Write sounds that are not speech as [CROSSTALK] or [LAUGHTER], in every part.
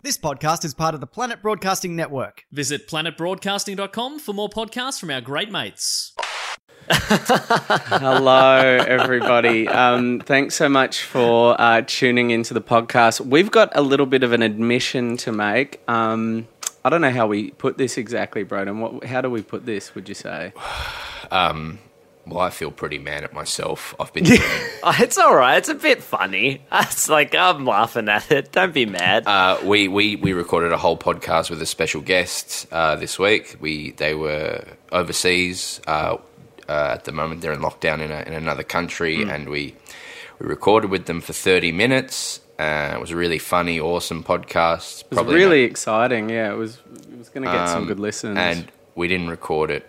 This podcast is part of the Planet Broadcasting Network. Visit planetbroadcasting.com for more podcasts from our great mates. [LAUGHS] Hello, everybody. Um, thanks so much for uh, tuning into the podcast. We've got a little bit of an admission to make. Um, I don't know how we put this exactly, Broden. What, how do we put this? Would you say? [SIGHS] Um, well, I feel pretty mad at myself. I've been doing, [LAUGHS] Oh, it's all right. It's a bit funny. [LAUGHS] It's like I'm laughing at it. Don't be mad. uh, we, we we recorded a whole podcast with a special guest uh, this week. We they were overseas uh, uh, at the moment. They're in lockdown in, a, in another country, and we we recorded with them for thirty minutes. Uh, it was a really funny, awesome podcast. It was really exciting. Yeah, it was. It was going to get some Um, good listens. and we didn't record it.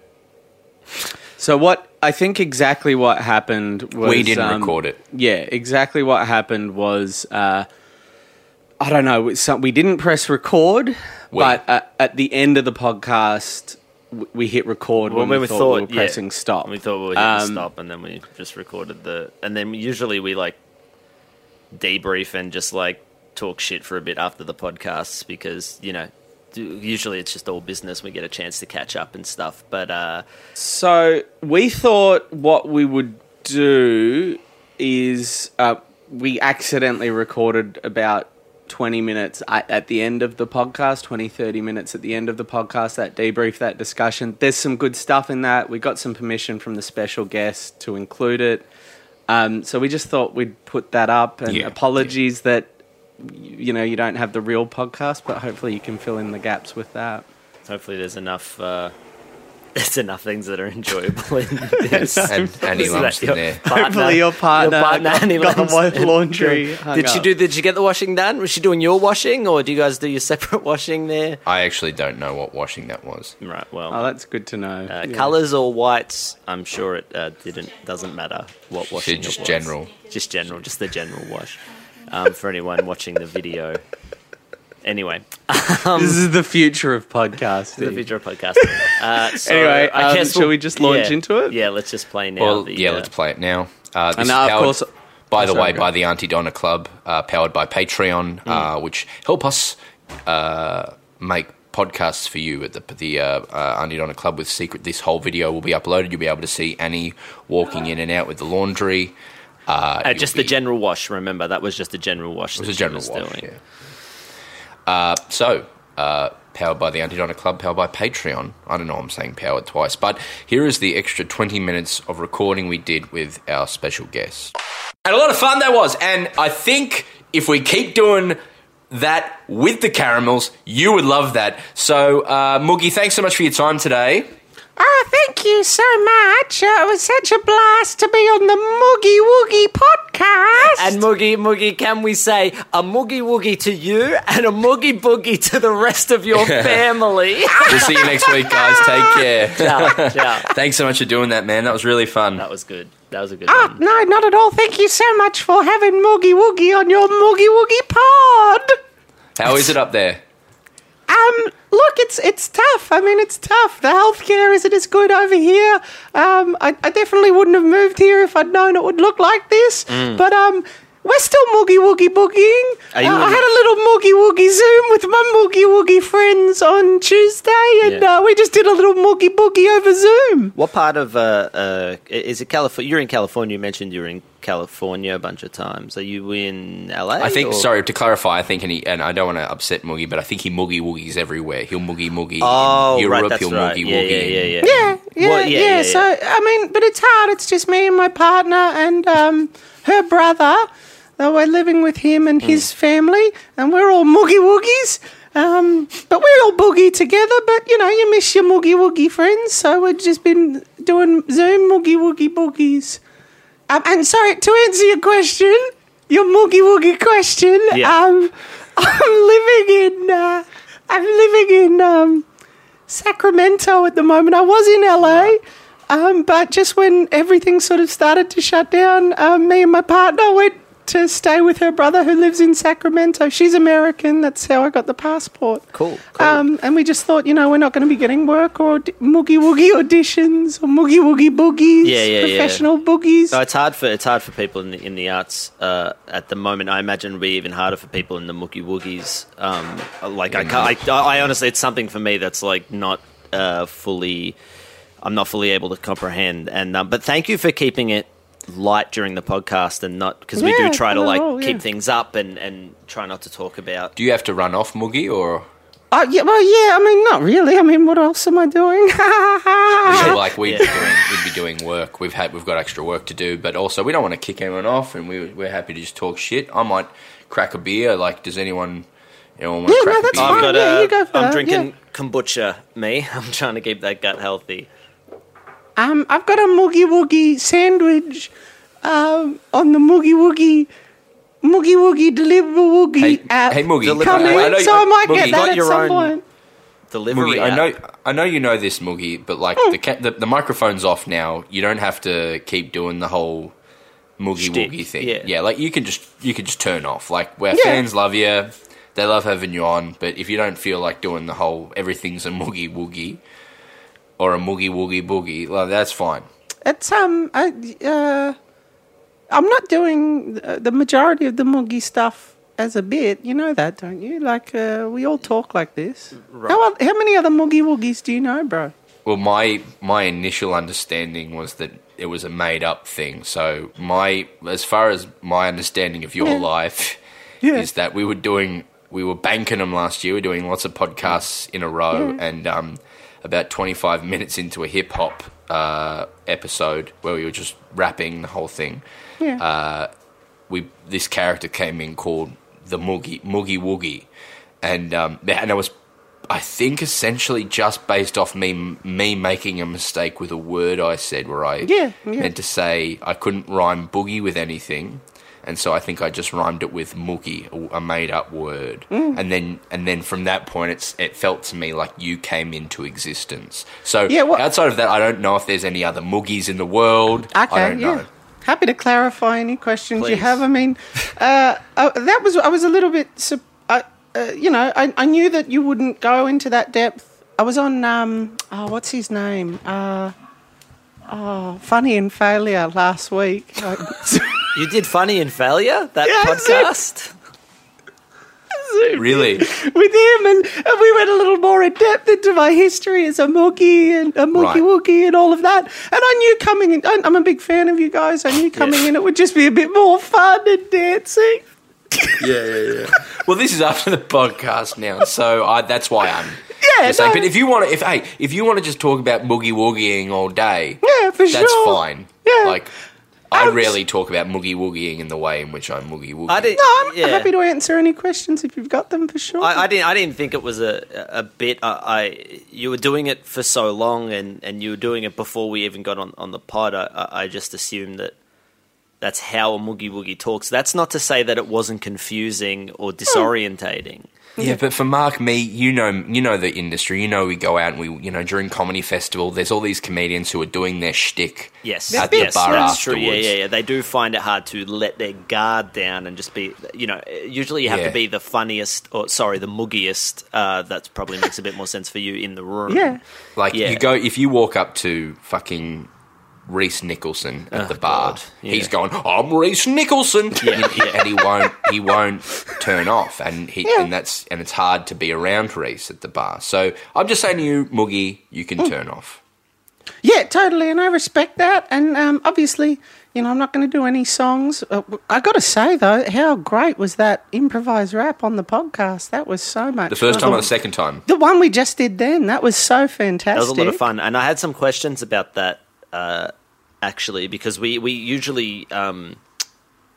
so what? I think exactly what happened was we didn't um, record it. Yeah, exactly what happened was uh, I don't know. Some, we didn't press record, We. but at, at the end of the podcast, we hit record well, when, we, thought, we were yeah, pressing stop. We thought we were hitting Um, stop, and then we just recorded the. And then usually we like debrief and just like talk shit for a bit after the podcasts because you know d- usually it's just all business. We get a chance to catch up and stuff. But uh, So we thought what we would do is uh, we accidentally recorded about 20 minutes at, at the end of the podcast 20 30 minutes at the end of the podcast that debrief that discussion there's some good stuff in that we got some permission from the special guest to include it um, so we just thought we'd put that up and Yeah, apologies that y- you know you don't have the real podcast but hopefully you can fill in the gaps with that hopefully there's enough. Uh, [LAUGHS] there's enough things that are enjoyable in [LAUGHS] this. And Annie So that Lump's in your there. partner- Hopefully your partner got- Annie got the Lump's wa- in- laundry hung Did she do? Did you get the washing done? Was she doing your washing, or do you guys do your separate [LAUGHS] washing there? I actually don't know what washing that was. Right. Well, oh that's good to know uh, Yeah. colors or whites. I'm sure it uh, didn't. Doesn't matter what washing. just it was. general. Just general. Just the general wash. Um, for anyone watching the video. Anyway, this is the future of podcasting. the future of podcasting. Uh, [LAUGHS] so Anyway, I um, guess shall we'll- we just launch yeah, into it? Yeah, let's just play now. Well, the, yeah, uh, let's play it now. Uh, this And is now, of powered, course- by Oh, the sorry, way, go. by the Aunty Donna Club, uh, powered by Patreon, uh, which help us uh, make podcasts for you at the the uh, uh, Aunty Donna Club with secret. This whole video will be uploaded. You'll be able to see Annie walking in and out with the laundry. Uh, Uh, just the be- general wash. Remember, that was just a general wash. It was a general was wash. doing. Yeah. Uh, so, uh, powered by the Aunty Donna Club, powered by Patreon. I don't know, I'm saying powered twice, but here is the extra 20 minutes of recording we did with our special guest. And a lot of fun that was, and I think if we keep doing that with the caramels, you would love that. So, uh, Moogie, thanks so much for your time today. Oh, thank you so much. Uh, it was such a blast to be on the Moogie Woogie podcast. And Moogie Moogie, can we say a Moogie Woogie to you and a Moogie Boogie to the rest of your family? [LAUGHS] We'll see you next week, guys. Take [LAUGHS] care. ciao, ciao. thanks so much for doing that, man. That was really fun. That was good. That was a good Ah, one. no, not at all. Thank you so much for having Moogie Woogie on your Moogie Woogie pod. How is it up there? Um, look, it's it's tough. I mean, it's tough. The healthcare isn't as good over here. Um, I, I definitely wouldn't have moved here if I'd known it would look like this. But um, we're still moogie woogie boogieing. Uh, I had a little moogie woogie zoom with my moogie woogie friends on Tuesday, and Yeah. uh, we just did a little moogie boogie over Zoom. What part of uh, uh, is it California? You're in California. You mentioned you're in California a bunch of times. Are you in LA? I think, or- sorry to clarify, I think, and, he, and I don't want to upset Moogie, but I think he moogie woogies everywhere. He'll moogie moogie Oh, in right, Europe, that's he'll right. moogie Yeah, woogie. yeah, yeah, yeah. Yeah, yeah, Well, yeah, yeah, yeah, So. I mean, but it's hard. It's just me and my partner and um, her brother. Uh, we're living with him and his family, and we're all moogie woogies. Um, but we're all boogie together. But you know, you miss your moogie woogie friends, so we've just been doing Zoom moogie woogie boogies. Um, and sorry to answer your question, your moogie woogie question. Yeah. Um, [LAUGHS] I'm living in. Uh, I'm living in. Um, Sacramento at the moment. I was in LA, um, but just when everything sort of started to shut down, um, me and my partner went to stay with her brother who lives in Sacramento. She's American. That's how I got the passport. Cool, cool. Um, and we just thought, you know, we're not going to be getting work or d- moogie woogie auditions or moogie woogie boogies. Yeah, yeah, yeah. professional boogies. No, it's hard for it's hard for people in the in the arts uh, at the moment. I imagine it'll be even harder for people in the moogie Woogies. Um, like I can't. I, I honestly, it's something for me that's like not uh, fully. I'm not fully able to comprehend. And um, but thank you for keeping it light during the podcast and not because we do try to like all, keep things up and and try not to talk about. Do you have to run off, Moogie, or Oh, yeah, well, yeah. I mean, not really. I mean, what else am I doing? [LAUGHS] I like we'd, Yeah. be doing, we'd be doing work. We've had we've got extra work to do, but also we don't want to kick anyone off, and we we're happy to just talk shit. I might crack a beer. Like, does anyone anyone want Yeah, to crack no, a that's beer? fine. I've got yeah, a, you go for I'm that, drinking yeah. kombucha. Me, [LAUGHS] I'm trying to keep that gut healthy. Um, I've got a moogie woogie sandwich um, on the moogie woogie moogie woogie deliver woogie Hey, app. hey, Moogie, Deliver- coming, I know you- so I might Moogie, get you that at your some own- point. Delivery. Moogie, I app. know, I know you know this, Moogie, but like Hmm. the, ca- the the microphone's off now. You don't have to keep doing the whole Moogie Shtick, Woogie thing. yeah. like you can just you can just turn off. Like where Yeah. fans love you, they love having you on. But if you don't feel like doing the whole everything's a Moogie Woogie or a Moogie Woogie Boogie, well, that's fine. It's um, I, uh, I'm not doing the the majority of the moogie stuff as a bit. You know that, don't you? Like uh, we all talk like this. How how many other moogie woogies do you know, bro? Well, my my initial understanding was that it was a made up thing. So my as far as my understanding of your Yeah. life [LAUGHS] Yeah. is that we were doing we were banking them last year. We were doing lots of podcasts in a row, and um, about twenty five minutes into a hip hop uh, episode where we were just rapping the whole thing, Yeah. uh, we this character came in called the Moogie Moogie Woogie, and um, and it was I think essentially just based off me me making a mistake with a word I said where I Yeah, yeah. meant to say I couldn't rhyme boogie with anything. And so I think I just rhymed it with moogie, a- made up word, Mm. and then and then from that point, it's it felt to me like you came into existence. So Yeah, well- outside of that, I don't know if there's any other moogies in the world. Okay, I don't yeah. know. Happy to clarify any questions you have. I mean, uh, uh, that was I was a little bit, I, uh, you know, I, I knew that you wouldn't go into that depth. I was on, um, oh, what's his name? Uh, oh, Funny and Failure last week. You did funny and failure that Yeah, podcast. Really? with him, and, and we went a little more in depth into my history as a Mookie and a Mookie Right. Wookie and all of that. And I knew coming in, I- I'm a big fan of you guys. I knew coming in it would just be a bit more fun and dancing. Yeah, yeah, yeah. well, this is after the podcast now, so I, that's why I'm. Yeah, just saying. no. But if you want to, if hey, if you want to just talk about boogie woogieing all day, Yeah, for that's sure. fine. Yeah. like I Um, rarely talk about moogie woogieing in the way in which I'm moogie woogieing. I did. No, I'm yeah. happy to answer any questions if you've got them for sure. I, I didn't. I didn't think it was a a bit. I, I you were doing it for so long, and, and you were doing it before we even got on, on the pod. I, I I just assumed that that's how a Moogie Woogie talks. That's not to say that it wasn't confusing or disorientating. Yeah, but for Mark, me, you know, you know the industry. You know, we go out and we, you know, during comedy festival, there's all these comedians who are doing their shtick. Yes, at yes, the bar that's afterwards. true. Yeah, yeah, yeah. They do find it hard to let their guard down and just be, you know, usually you have Yeah. to be the funniest, or sorry, the muggiest. Uh, that probably makes a bit more sense for you in the room. yeah. Like Yeah. you go if you walk up to fucking Rhys Nicholson at Oh, the bar, Yeah. he's going, "I'm Rhys Nicholson," Yeah, [LAUGHS] and, he, and he won't he won't turn off, and he Yeah. and that's and it's hard to be around Rhys at the bar. So I'm just saying to you, Moogie, you can Mm. turn off. Yeah, totally, and I respect that. And um, obviously, you know, I'm not going to do any songs. Uh, I got to say though, how great was that improvised rap on the podcast? That was so much. The first fun. time or the second time? The one we just did then, that was so fantastic. That was a lot of fun, and I had some questions about that uh, actually because we we usually um,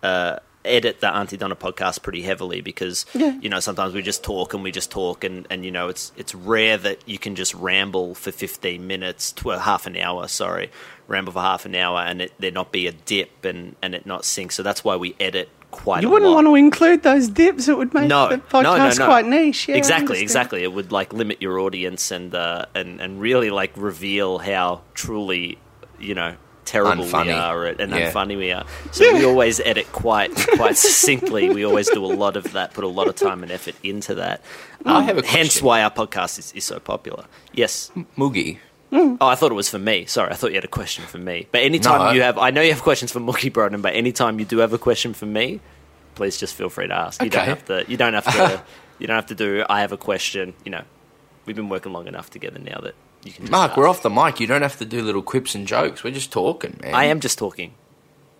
uh, edit the Aunty Donna podcast pretty heavily because Yeah. you know sometimes we just talk and we just talk and, and you know it's it's rare that you can just ramble for fifteen minutes to a half an hour. Sorry, ramble for half an hour and it there not be a dip and and it not sync. So that's why we edit quite. You wouldn't lot. want to include those dips; it would make no, the no, no, podcast no. quite niche. Yeah, exactly, exactly. It would like limit your audience and uh, and and really like reveal how truly, you know, terrible Unfunny. we are at, and Yeah. unfunny we are. So we always edit quite quite succinctly. We always do a lot of that, put a lot of time and effort into that. Um, I have a question. hence why our podcast is, is so popular. Yes. Moogie. Oh, I thought it was for me. Sorry, I thought you had a question for me. But anytime No, you have, I know you have questions for Moogie Broden, but anytime you do have a question for me, please just feel free to ask. You don't have to. You don't have to. [LAUGHS] you don't have to do. I have a question. You know, we've been working long enough together now that you can. Mark, we're off the mic. You don't have to do little quips and jokes. We're just talking, man. I am just talking.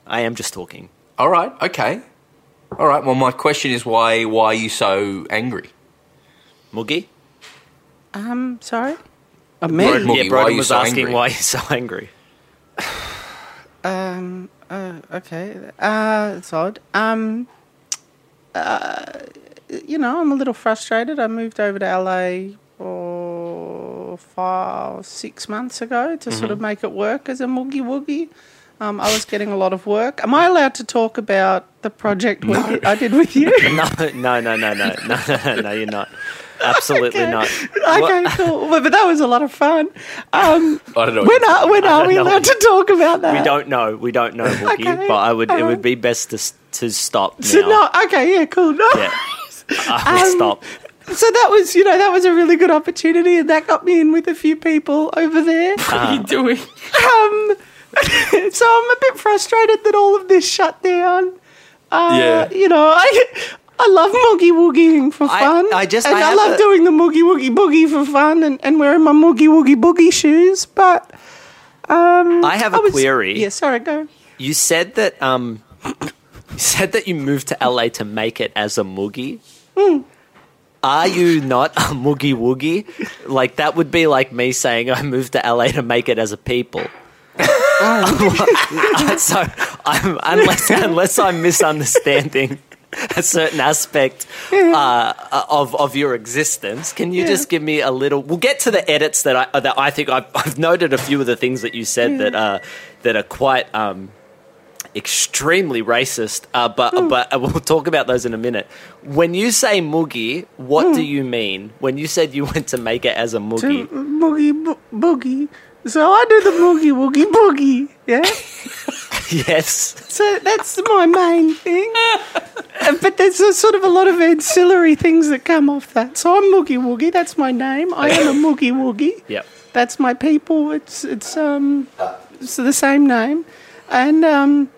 I am just talking. All right. Okay. All right. Well, my question is why? Why are you so angry? Moogie. Um, sorry. A Broden, man. Moogie, yeah, why are Broden you was so asking angry? why you're so angry. [SIGHS] Um. Uh, okay. Uh, it's odd. Um. Uh, you know, I'm a little frustrated. I moved over to LA oh, five, six months ago to sort of make it work as a moogie woogie. Um, I was getting a lot of work. Am I allowed to talk about the project we did, I did with you? [LAUGHS] No, no, no, no, no, no, no, no. You're not. Absolutely not. okay, What- cool. Well, but that was a lot of fun. Um, I don't know. when are when are we know. allowed to talk about that? We don't know. We don't know, Moogie. Okay, But I would. It would be best to to stop now. So no, okay, yeah, cool. No. Yeah. I will Um, stop. So that was, you know, that was a really good opportunity, and that got me in with a few people over there. What are you doing? Um, [LAUGHS] so I'm a bit frustrated that all of this shut down. Uh, Yeah. You know, I I love moogie woogieing for fun. I just- and I I, love a- doing the moogie woogie boogie for fun and, and wearing my moogie woogie boogie shoes. But um, I have a a query. Yeah, sorry, go. You said that um, [COUGHS] you said that you moved to LA to make it as a moogie. Hmm. Are you not a moogie woogie? Like that would be like me saying I moved to LA to make it as a people. [LAUGHS] so I'm, unless unless I'm misunderstanding a certain aspect uh, of of your existence, can you Yeah. just give me a little? We'll get to the edits that I that I think I've, I've noted a few of the things that you said that uh, that are quite. Um, extremely racist, uh, but but [LAUGHS] we'll talk about those in a minute. When you say moogie, what do you mean? When you said you [LAUGHS] went to make it as a To moogie, moogie bo- boogie. So I do the moogie woogie boogie. Yeah. [LAUGHS] yes, So that's my main thing. Uh, but there's a, sort of a lot of ancillary things that come off that. So I'm Moogie Woogie. That's my name. I am a Moogie Woogie. yep. That's my people. It's it's um it's the same name, and um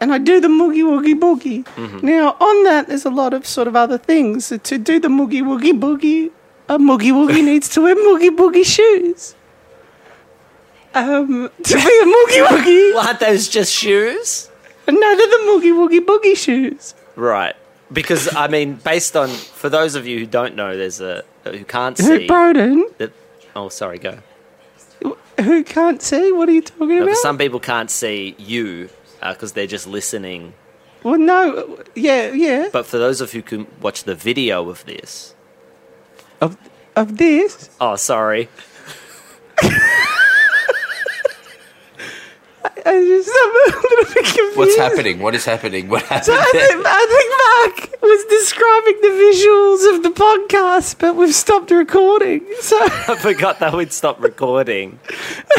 and I do the Moogie Woogie Boogie. Now on that, there's a lot of sort of other things. To do the Moogie Woogie Boogie, a Moogie Woogie [LAUGHS] needs to wear Moogie Boogie shoes. Um, to be a Moogie Woogie. [LAUGHS] Well, aren't those just shoes? No, they're the Moogie Woogie Boogie shoes. Right. Because I mean, based on for those of you who don't know, there's a who can't Who, see. Broden? that, oh, sorry, go. Who can't see? What are you talking No, about? some people can't see you Uh, because they're just listening. well, no. Yeah, yeah. But for those of you who can watch the video of this, Of of this, oh, sorry, [LAUGHS] I just [LAUGHS] I'm a little bit confused. What's happening? What is happening? What So happened? I think, I think Mark was describing the visuals of the podcast, but we've stopped recording. So [LAUGHS] I forgot that we'd stop recording.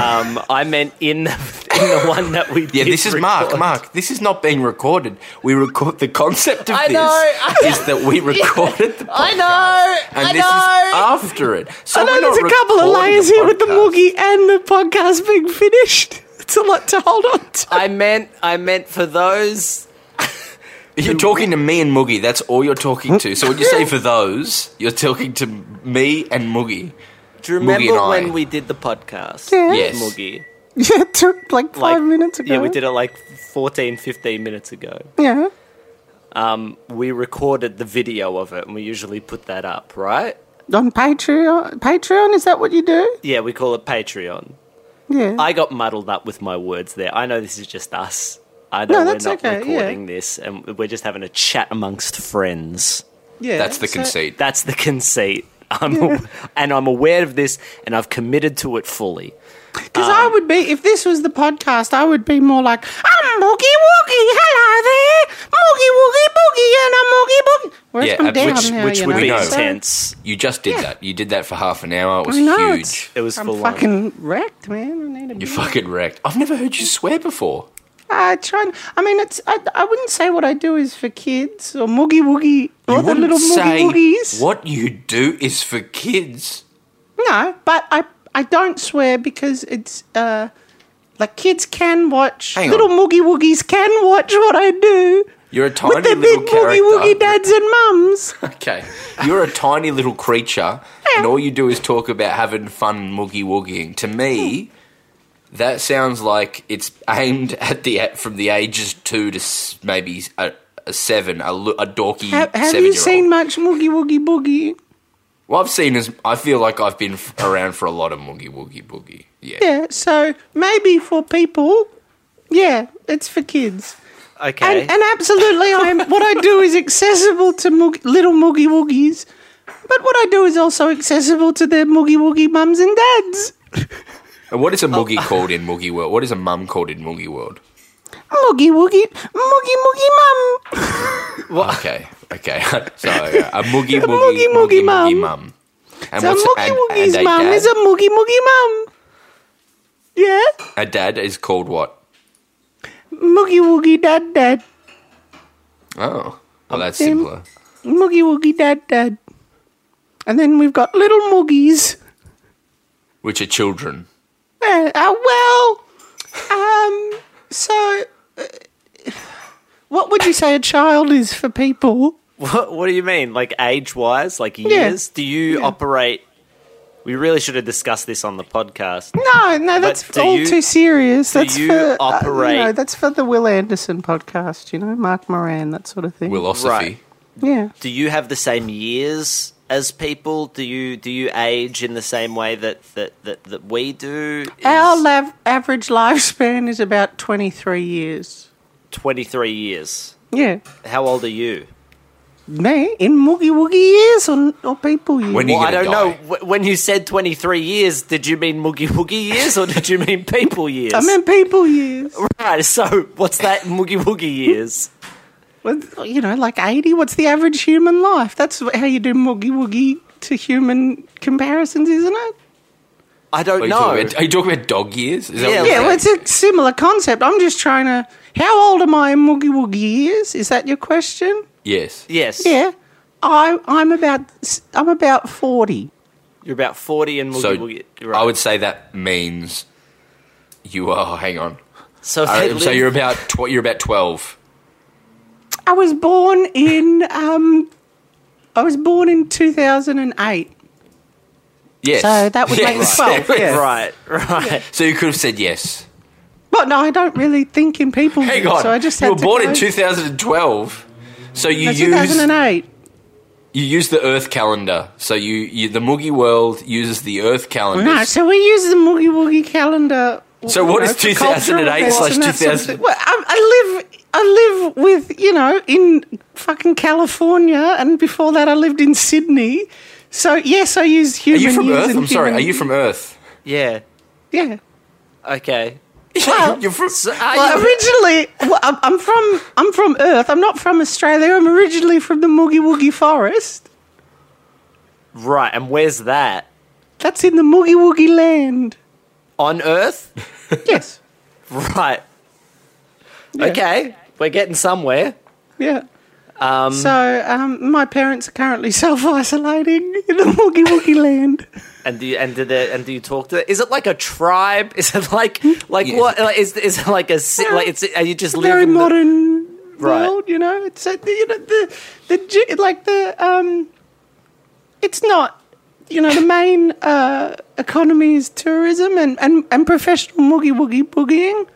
Um, I meant in the, in the one that we. Yeah, did this is Mark. record. Mark, this is not being recorded. We record the concept of I this know, I- is that we [LAUGHS] recorded the podcast. I know, and I this know. is after it. So I know we're not there's a couple of recording layers here with the podcast. Moogie and the podcast being finished. It's a lot to hold on to. I meant, I meant for those. [LAUGHS] You're talking to me and Moogie. That's all you're talking to. So when you say for those, you're talking to me and Moogie. Do you Moogie and remember I. when we did the podcast? Yeah. Yes. Moogie. Yeah, it took like five Like, minutes ago. Yeah, we did it like 14, 15 minutes ago. Yeah. Um, we recorded the video of it, and we usually put that up, right? On Patreon. Patreon, is that what you do? Yeah, we call it Patreon. Yeah. I got muddled up with my words there. I know this is just us. I know No, we're not okay, yeah. recording this, and we're just having a chat amongst friends. yeah. That's the so- conceit. That's the conceit. I'm, and I'm aware of this, and I've committed to it fully. Because I would be, if this was the podcast, I would be more like, I'm Moogie Woogie, hello there, Moogie Woogie boogie and a moogie boogie. Whereas Yeah, I'm uh, down which- now, Which would know, be know. so- intense. You just did Yeah. that. You did that for half an hour. It was I know, huge. It was I'm full on. fucking wrecked, man. I need a You're beer. fucking wrecked. I've never heard you swear before. I try. And, I mean, it's. I, I wouldn't say what I do is for kids or moogie woogie or You the little moogie woogies. what you do is for kids. No, but I I don't swear because it's uh like kids can watch Hang little on. moogie woogies can watch what I do You're a tiny with their little big character. moogie woogie dads and mums. [LAUGHS] Okay. You're a tiny little creature, and all you do is talk about having fun moogie woogieing. To me, that sounds like it's aimed at the from the ages two to maybe a, a seven, a, a dorky have have seven you seen much moogie woogie boogie? Well, I've seen as I feel like I've been f- around for a lot of moogie woogie boogie. Yeah. Yeah, so maybe for people, yeah, it's for kids. Okay. And, and absolutely, I'm, what I do is accessible to moog- little moogie woogies. But what I do is also accessible to their moogie woogie mums and dads. And what is Oh. a moogie called in moogie world? What is a mum called in moogie world? Moogie woogie, moogie moogie mum. Okay, okay. [LAUGHS] so a moogie A moogie moogie moogie moogie mum. moogie mum. And So moogie woogie's and a mum is a moogie moogie mum. Yeah, a dad is called what? moogie woogie dad dad, Oh, well, that's Um, simpler. moogie woogie dad dad. And then we've got little moogies. Which are children. Uh, uh, well, um, so uh, what would you say a child is for people? What, what do you mean? Like age wise? Like years? Do you Yeah. operate. We really should have discussed this on the podcast. No, no, that's all you- too serious. do That's you for uh, you operate- know, that's for the Wil Anderson podcast. You know, Mark Moran, that sort of thing. Wilosophy. Right. yeah. Do you have the same years as people? Do you do you age in the same way that that, that, that we do? Is Our lav- average lifespan is about twenty three years. 23 years. Yeah, How old are you? me in moogie woogie years or, or people years. When you Well, I gonna don't know. die? Wh- When you said 23 years, did you mean Moogie Woogie years or did you mean people [LAUGHS] years? I mean people years. right, so what's that Moogie Woogie years? Well, you know, like eighty. What's the average human life? That's how you do moogie woogie to human comparisons, isn't it? I don't you, know. talking about, are you talking about dog years? Is that Yeah, Yeah, well, it's a similar concept. I'm just trying to. How old am I in Moogie Woogie years? Is that your question? Yes. yes. Yeah, I I'm about I'm about forty. You're about 40 and Moogie So Woogie. Right. I would say that means you are. Hang on. so, if Uh, so live- you're about tw- you're about twelve. I was born in um, I was born in two thousand and eight. Yes. So that would make me 12, [LAUGHS] yeah. Right, right. So you could have said yes. But no, I don't really think in people. Hang on. So I just you were born go- in 2012. So you No, use 2008. you use the Earth calendar. So you, you the Moogie world uses the Earth calendar. No, so we use the Moogie Woogie calendar. So what know, is for cultural 2008 slash and that sort of 2000? Well, I, I live, I live with you know in fucking California, and before that I lived in Sydney. So yes, I use human. Are human. you from years Earth? I'm sorry. Are you from Earth? Yeah. Yeah. Okay. [LAUGHS] Well, You're from. So are Well, you- originally, well, I'm I'm from I'm from Earth. I'm not from Australia. I'm originally from the Moogie Woogie Forest. right, and where's that? That's in the Moogie Woogie land. On Earth? Yes. [LAUGHS] right. Okay, we're getting somewhere. Yeah. Um, So, um, my parents are currently [LAUGHS] self isolating in the Moogie Woogie land. and do you, and do the, and do you talk to? Is it like a tribe? Is it like like Yeah. what? Like, is is it like a ci- like? It's are you just It's a very living the- modern Right. world, you know. It's a, you know the the ge- like the um. It's not, you know, the main uh, economy is tourism and, and, and professional moogie woogie boogieing.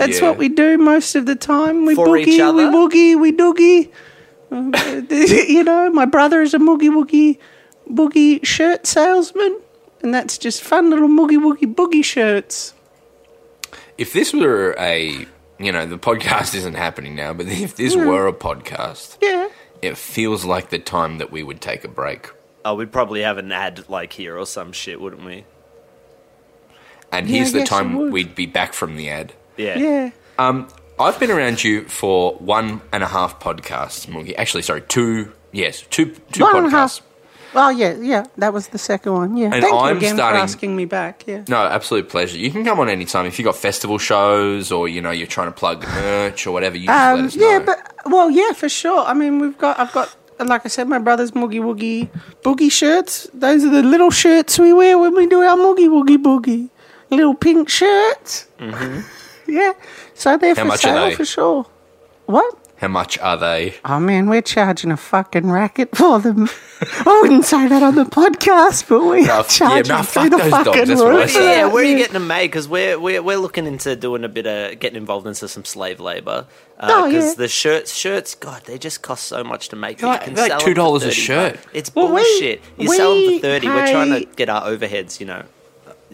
That's Yeah. what we do most of the time. We For boogie, each we boogie, we doogie. [LAUGHS] You know, my brother is a moogie woogie boogie shirt salesman, and that's just fun little moogie woogie boogie shirts. If this were a, you know, the podcast [LAUGHS] isn't happening now, but if this Hmm. were a podcast, Yeah. it feels like the time that we would take a break. Oh, we'd probably have an ad like here or some shit, wouldn't we? And Yeah, here's I the time we'd be back from the ad. Yeah. Yeah. Um, I've been around you for one and a half podcasts, Moogie. Actually, sorry, two. Yes, two two One and a podcasts. half. Oh yeah, yeah. That was the second one. Yeah. And Thank I'm you again starting- for asking me back. Yeah. No, absolute pleasure. You can come on anytime if you've got festival shows or you know you're trying to plug merch or whatever. You just let Um, us yeah, know. but well, yeah, for sure. I mean, we've got, I've got, like I said, my brother's Moogie Woogie Boogie shirts. Those are the little shirts we wear when we do our Moogie Woogie Boogie. Little pink shirts. Yeah, so they're How for much are sale they? for sure. What? how much are they? Oh man, we're charging a fucking racket for them. I wouldn't say that on the podcast, but we No, are yeah, charging no, through the those dogs, fucking that's what I roof. say. Yeah, where are you getting them made? Because we're, we're we're looking into doing a bit of getting involved into some slave labor. Uh, oh, Because yeah. the shirts, shirts, God, they just cost so much to make. that Like- you can like sell $2 a 30 shirt. bucks. It's Well, we- bullshit. you sell them we for thirty. We're trying to pay- get our overheads. You know.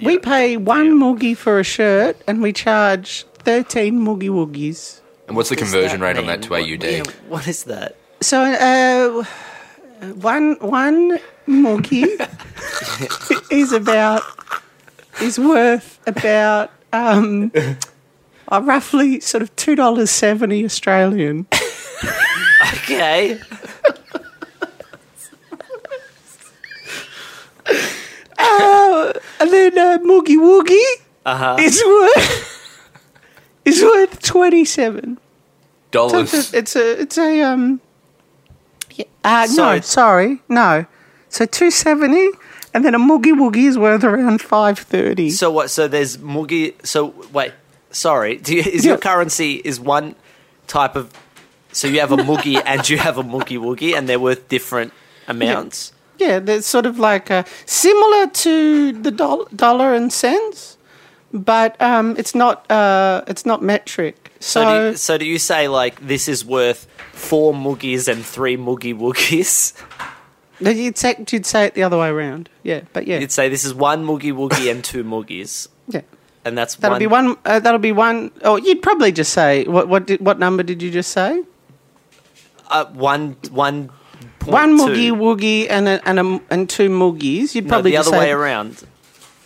We Yeah. pay one moogie for a shirt, and we charge thirteen moogie woogies. And what's the does conversion that rate on that to What- AUD? yeah, what is that? So, uh, one one moogie [LAUGHS] is about is worth about um, uh, roughly sort of two dollars seventy Australian. [LAUGHS] Okay. And then uh, Moogie Woogie Uh-huh. is worth [LAUGHS] is worth twenty seven. Dollars. it's a, it's a it's a um. Yeah, uh, So- no, sorry, no. So two seventy, and then a Moogie Woogie is worth around five thirty. So what? So there's Moogie. So wait, sorry. Do you, is your currency is one type of? So you have a Moogie [LAUGHS] and you have a Moogie Woogie, and they're worth different amounts. Yeah, they're sort of like uh, similar to the doll- dollar and cents, but um, it's not uh, it's not metric. So, So, do you, so do you say like this is worth four Moogies and three Moogie Woogies? you'd say you'd say it the other way around. Yeah, but yeah, You'd say this is one Moogie Woogie and two Moogies, yeah. and that's That'll one. be one. Uh, that'll be one. Oh, you'd probably just say what? What? Did, what number did you just say? Uh, one one. Point One two. moogie woogie and a, and a, and two moogies. You'd No, probably the just other say way around,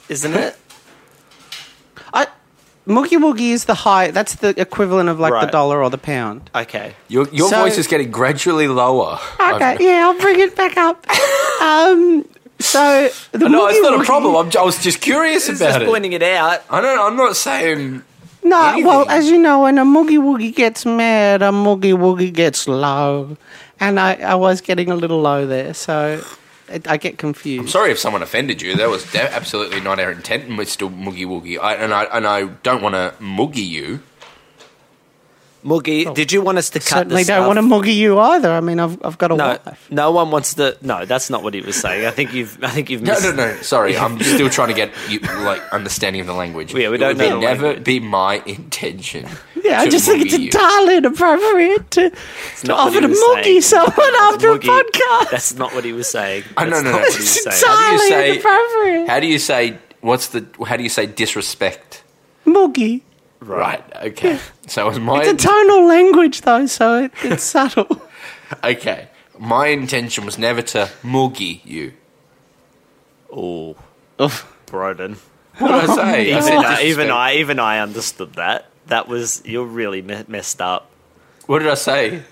isn't it? [LAUGHS] I, moogie woogie is the high. That's the equivalent of like the dollar or the pound. Okay. Your, your So- voice is getting gradually lower. Okay, I've- yeah, I'll bring it back up. [LAUGHS] um, so the No, it's moogie not a woogie- problem. I'm, I was just curious Just about it. pointing it out. I don't. I'm not saying. No, well, anything. as you know, when a moogie woogie gets mad, a moogie woogie gets low, and I, I was getting a little low there, so it, I get confused. I'm Sorry if someone offended you. That was de- absolutely not our intent, still moogie woogie. I, and I and I don't want to moogie you. Moogie, oh. did you want us to cut Certainly the don't stuff? want to moogie you either. I mean, I've I've got a No, wife. no one wants to. No, that's not what he was saying. I think you've. I think you've. No, Missed, no, no. Sorry, I'm [LAUGHS] still trying to get you like understanding of the language. Yeah, we don't would know be never language. be my intention. Yeah, I just think it's moogie you. entirely inappropriate to, to offer he to was moogie saying. someone after a podcast. That's not what he was saying. Oh, no, That's no, not no. It's was. How do you entirely say- inappropriate. How do you say what's the? How do you say disrespect? Moogie. Right. Okay. [LAUGHS] So it was my It's a tonal language, though, so it, it's [LAUGHS] subtle. okay. My intention was never to moogie you. Oh, Broden. What did I say? Even, said I, even. I, even I understood that. That was you're really me- messed up. What did I say?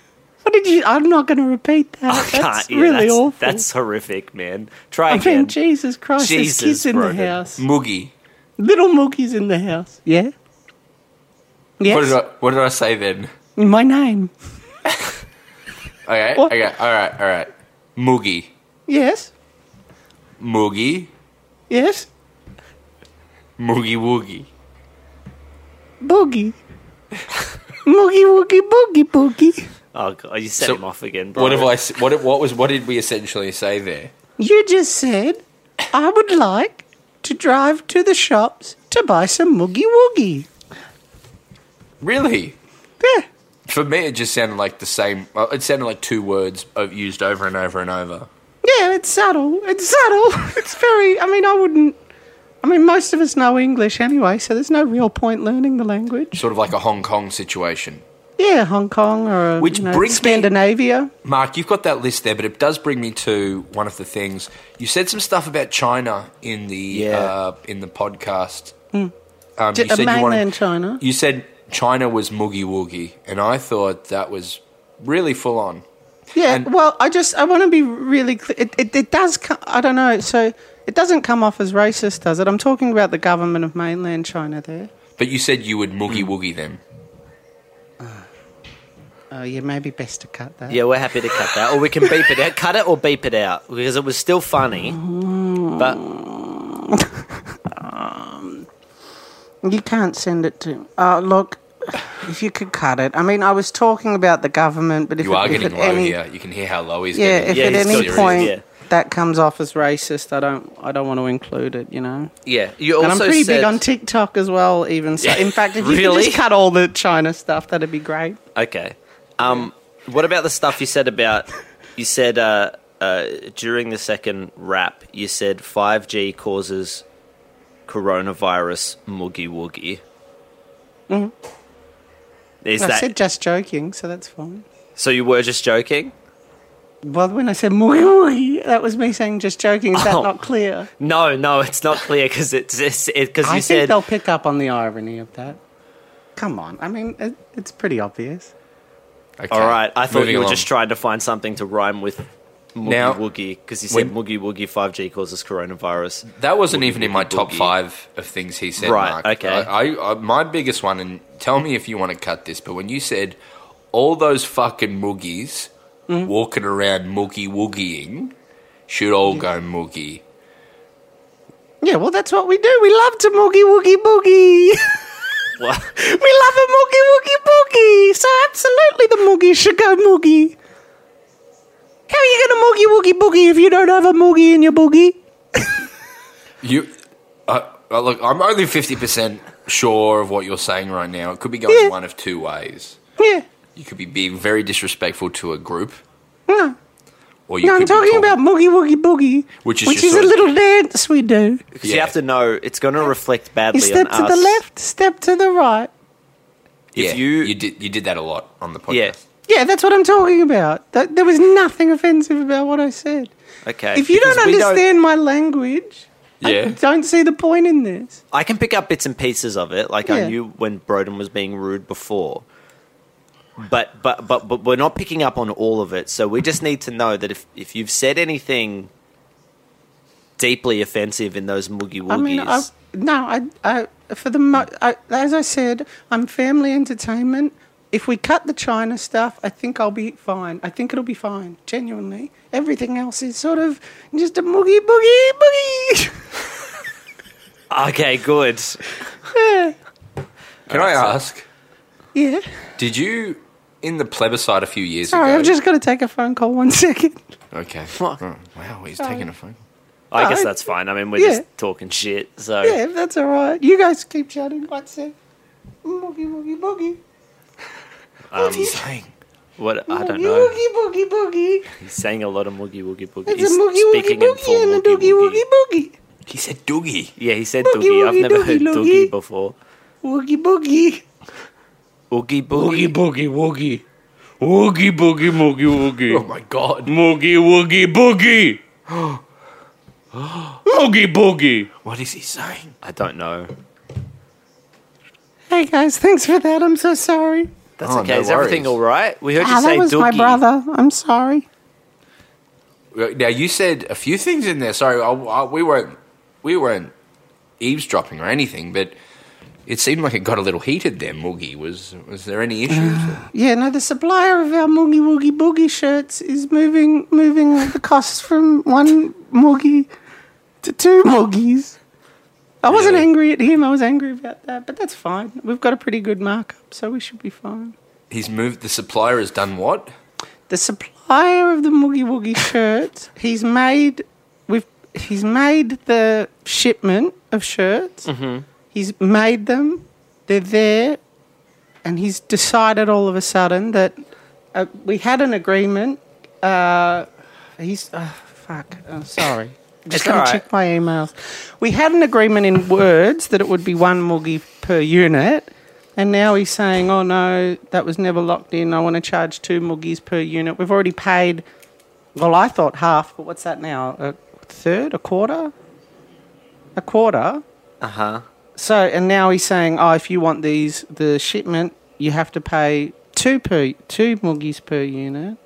What did you? I'm not going to repeat that. I can't. That's yeah, really that's, awful. That's horrific, man. Try I again. mean, Jesus Christ, Jesus, there's kids in Broden. the house. Moogie. Little Mookie's in the house. Yeah? Yes? What did I? What did I say then? My name. [LAUGHS] Okay. What? Okay. All right. All right. Moogie. Yes? Moogie. Yes? Moogie woogie. Boogie. [LAUGHS] Moogie woogie boogie boogie. oh god, you set So, him off again, bro. What have I? s- What? What was? What did we essentially say there? You just said I would like to drive to the shops to buy some moogie woogie. Really? Yeah. For me, it just sounded like the same. well, It sounded like two words o- used over and over and over. Yeah, it's subtle. It's subtle. [LAUGHS] It's very. I mean, I wouldn't. I mean, most of us know English anyway, so there's no real point learning the language. Sort of like a Hong Kong situation. Yeah, Hong Kong or Which you know, brings me- Scandinavia. Mark, you've got that list there, but it does bring me to one of the things you said some stuff about China in the Yeah. uh, in the podcast. Um, D- you uh, mainland China. You said China was moogie woogie, and I thought that was really full on. Yeah, And- well, I just I want to be really clear. It, it, it does. Co- I don't know. So it doesn't come off as racist, does it? I'm talking about the government of mainland China. There. But you said you would moogie woogie them. Oh, yeah, maybe best to cut that. Yeah, we're happy to cut that, or we can beep it out. Cut it or beep it out because it was still funny. Mm. But [LAUGHS] You can't send it to. Oh, look, if you could cut it. I mean, I was talking about the government, but if You it, are if getting low any, here. You can hear how low he's Yeah, getting. if Yeah, at any serious, point yeah. that comes off as racist, I don't. I don't want to include it. You know. yeah, you And I'm pretty said big on TikTok as well. Even so, in fact, if you could just cut all the China stuff, that'd be great. okay. Um, what about the stuff you said about? You said uh, uh, during the second rap, you said five G causes coronavirus moogie woogie. Is Mm-hmm. I that said just joking, so that's fine. so? You were just joking? Well, when I said moogie woogie, that was me saying just joking. Is that Oh. not clear? No, no, it's not clear because it's because it, 'cause I you think said they'll pick up on the irony of that. Come on, I mean, it, it's pretty obvious. Okay. All right, I thought Moving you were along. just trying to find something to rhyme with Moogie Now- Woogie because he said when- Moogie Woogie 5G causes coronavirus. That wasn't Woogie even in my top Boogie. five of things he said. Right, Mark. okay. I, I, I, my biggest one, and tell me if you want to cut this, but when you said all those fucking moogies Mm-hmm. walking around moogie woogieing should all go moogie. Yeah, well, that's what we do. We love to moogie woogie boogie. What? [LAUGHS] we love a moogie woogie boogie. So absolutely, the moogie should go moogie. How are you going to moogie woogie boogie if you don't have a moogie in your boogie? [LAUGHS] You, uh, uh, look, I'm only fifty percent sure of what you're saying right now. It could be going Yeah. one of two ways. Yeah. You could be being very disrespectful to a group, No, or you no I'm could be talking talking- about moogie woogie boogie, Which is which just is a sort of- little dance we do. Because you Yeah. have to know it's going to reflect badly You step on to us. the left, step to the right. If yeah, you- you did you did that a lot on the podcast. Yeah. Yeah, that's what I'm talking about. Th- There was nothing offensive about what I said. Okay. If you don't understand my language, I Yeah. don't see the point in this. I can pick up bits and pieces of it. Like Yeah. I knew when Broden was being rude before. But, but but but we're not picking up on all of it. So we just need to know that if, if you've said anything deeply offensive in those moogie woogies, I mean, I, no, I, I, for the mo- I, as I said, I'm family entertainment. If we cut the China stuff, I think I'll be fine. I think it'll be fine. Genuinely, everything else is sort of just a boogie boogie boogie. [LAUGHS] okay, good. yeah, Can I ask? yeah. Did you in the plebiscite a few years Sorry, ago? I've just got to take a phone call. One second. Okay. [LAUGHS] What? Oh, wow, he's taking a phone. I guess that's fine. I mean, we're Yeah. just talking shit. So Yeah, if that's all right. You guys keep chatting. One sec. Boogie boogie boogie. Um, He's saying. what I don't know. boogie boogie boogie. He's saying a lot of moogie woogie boogie. It's He's a boogie woogie speaking in full boogie and a moogie doogie woogie. woogie boogie. He said doogie. Yeah, he said Boogie doogie. I've never doogie heard loogie. doogie before. Woogie boogie. Oogie boogie. boogie woogie. Woogie boogie moogie woogie. Oh my god. Moogie woogie boogie. Moogie boogie. What is he saying? I don't know. Hey guys, thanks for that. I'm so sorry. That's Oh, okay. no Is everything all right? We heard you Ah, say that was doogie. my brother. I'm sorry. Now you said a few things in there. Sorry, I, I, we weren't we weren't eavesdropping or anything, but it seemed like it got a little heated there. Moogie was was there any issues? [SIGHS] Yeah, no, the supplier of our Moogie Woogie Boogie shirts is moving moving the costs from one Moogie to two Moogies. I wasn't Really? angry at him. I was angry about that, but that's fine. We've got a pretty good markup, so we should be fine. He's moved. The supplier has done what? The supplier of the Moogie Woogie shirts, he's made we've he's made the shipment of shirts. Mm-hmm. He's made them. They're there, and he's decided all of a sudden that uh, we had an agreement. Uh, he's uh, fuck. Uh, sorry. Just gonna check my emails. We had an agreement in words that it would be one moogie per unit, and now he's saying, "Oh no, that was never locked in. I want to charge two moogies per unit." We've already paid. Well, I thought half, but what's that now? A third, a quarter, a quarter. Uh huh. So, and now he's saying, oh, if you want these, the shipment, you have to pay two per two muggies per unit,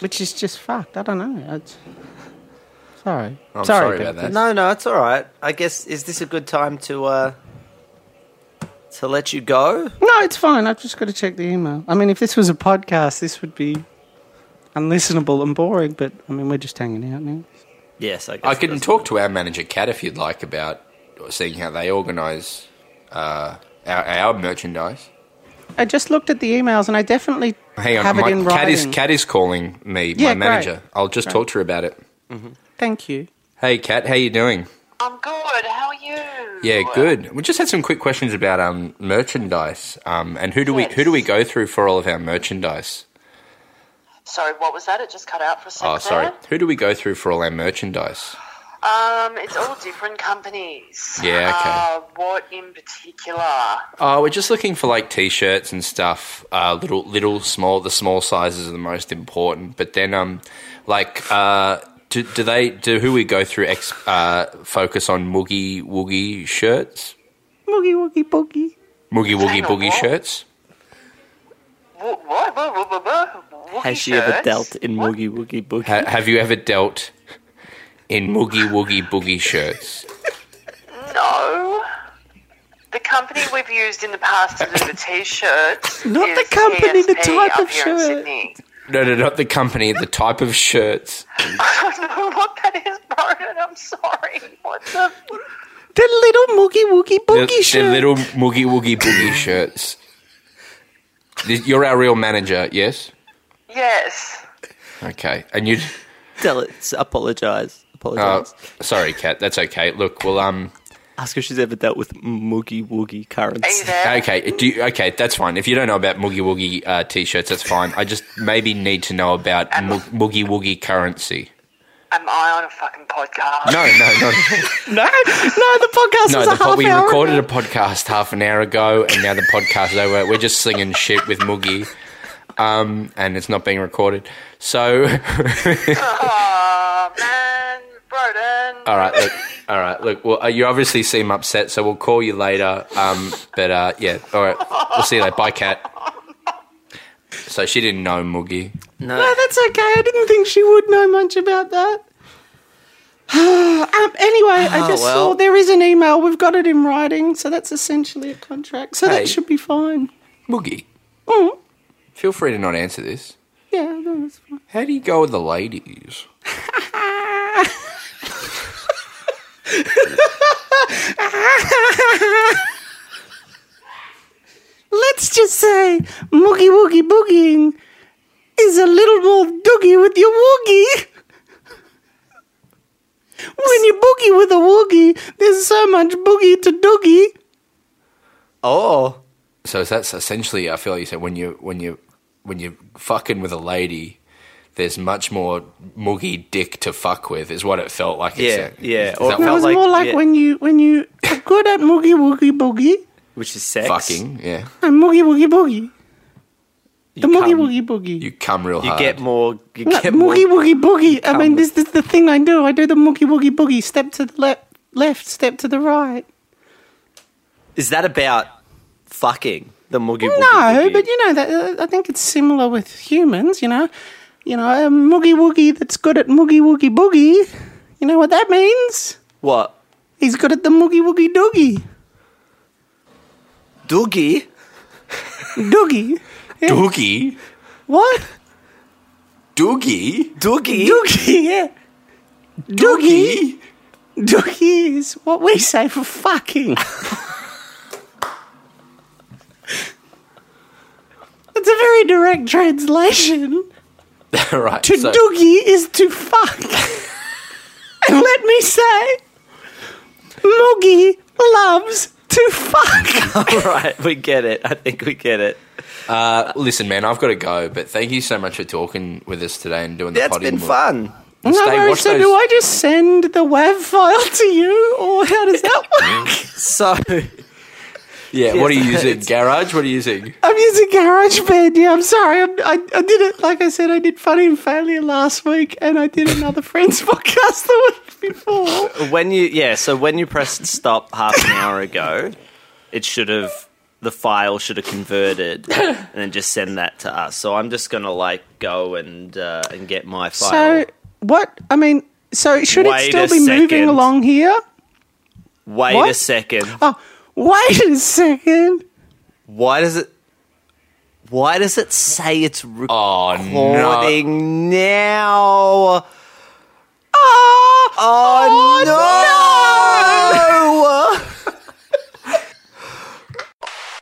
which is just fucked. I don't know. It's, sorry, I'm sorry about that. No, no, it's all right. I guess is this a good time to uh to let you go? No, it's fine. I've just got to check the email. I mean, if this was a podcast, this would be unlistenable and boring. But I mean, we're just hanging out now. Yes, I guess. I it can doesn't- talk to our manager, Kat, if you'd like, about seeing how they organise uh, our, our merchandise. I just looked at the emails, and I definitely Hang on, have my, it in Kat is writing. Kat is calling me, Yeah, my great. manager. I'll just talk to her about it. Thank you. Hey, Kat, how you doing? I'm good. How are you? Yeah, good. We just had some quick questions about um, merchandise. Um, and who do we who do we go through for all of our merchandise? Sorry, what was that? It just cut out for a second. Oh, sorry. Who do we go through for all our merchandise? Um, it's all different companies. Yeah, okay. Uh, what in particular? Oh, we're just looking for like t-shirts and stuff. Uh, little, little, small. The small sizes are the most important. But then, um, like, uh, do, do they do who we go through? Ex, uh, focus on Moogie Woogie shirts, Moogie woogie boogie. Moogie Woogie Boogie shirts. What? What? What? What? What? what? Woogie Has she ever dealt in What? Woogie Woogie Boogie? Ha- have you ever dealt in Moogie Woogie Boogie shirts? No. The company we've used in the past to do the t-shirts. Not is the company, the PSP type up of here in shirt. Sydney. No, no, not the company. The type of shirts. [LAUGHS] I don't know what that is, Broden. I'm sorry. What the? The little moogie woogie The, boogie the little Moogie Woogie Boogie shirts. You're our real manager, yes? Yes. Okay, and you. Tell it. Apologize. Oh, Apologize. sorry, Kat. That's okay. Look, well, um, Ask if she's ever dealt with Moogie Woogie Are you currency. okay, do you, okay, that's fine. If you don't know about Moogie Woogie uh, t-shirts, that's fine. I just maybe need to know about Mo- Moogie Woogie currency. Am I on a fucking podcast? No, no, no, [LAUGHS] no, no, the podcast no. was The a po- half we hour recorded ago. a podcast half an hour ago, and now the podcast is over. We're just slinging shit with Moogie, um, and it's not being recorded. So, Oh [LAUGHS] man, Broden. all right, look, all right, look. Well, uh, you obviously seem upset, so we'll call you later. Um, but uh, yeah, all right, we'll see you later. Bye, Kat. [LAUGHS] So she didn't know Moogie. No. No, that's okay. I didn't think she would know much about that. [SIGHS] um, anyway, I Oh, just well. saw there is an email. We've got it in writing, so that's essentially a contract. So Hey. that should be fine. Moogie, Mm, feel free to not answer this. yeah, no, that's fine. How do you go with the ladies? [LAUGHS] Let's just say Moogie Woogie Boogieing is a little more doogie with your woogie. When you boogie with a woogie, there's so much boogie to doogie. Oh. So that's essentially, I feel like you said when you when you when you fucking with a lady, there's much more Moogie dick to fuck with, is what it felt like. Yeah, said. yeah. Is Or It felt was like- more like yeah. when you when you are good at Moogie Woogie Boogie Which is sex. fucking? Yeah, and Moogie Woogie Boogie. The You Moogie come- Woogie Boogie. you come real You hard. get more. You No, get more. Moogie Woogie Boogie. I mean, Come. this is the thing I do. I do the Moogie Woogie Boogie. Step to the left, left. Step to the right. Is that about fucking the Moogie Woogie? No, Boogie? but you know that uh, I think it's similar with humans. You know, you know, a Moogie Woogie that's good at Moogie Woogie Boogie. You know what that means? what? He's good at the Moogie Woogie Doogie. Doogie? Doogie. Yeah. Doogie, What? Doogie, Doogie? Doogie. Yeah. Doogie. Doogie is what we say for fucking. It's a very direct translation. [LAUGHS] right? To so, doogie is to fuck. [LAUGHS] and let me say, Moogie loves to fuck. [LAUGHS] All right, we get it. I think we get it. Uh, listen, man, I've got to go, but thank you so much for talking with us today and doing the That's potty. been We'll- fun. no stay- worries. So those- do I just send the WAV file to you, or how does that [LAUGHS] work? So, Yeah, what are you using? Garage? What are you using? I'm using GarageBand. Yeah, I'm sorry. I'm, I I did it. Like I said, I did Funny and Failure last week, and I did another [LAUGHS] Friends podcast the week before. when you yeah, so when you pressed stop half an hour ago, it should have the file should have converted [COUGHS] and then just send that to us. So I'm just gonna like go and uh, and get my file. So what? I mean, so should Wait it still a be moving along here? Wait what? a second. Oh, wait a second. Why does it? Why does it say it's Oh, no. recording now? Oh, Oh, no!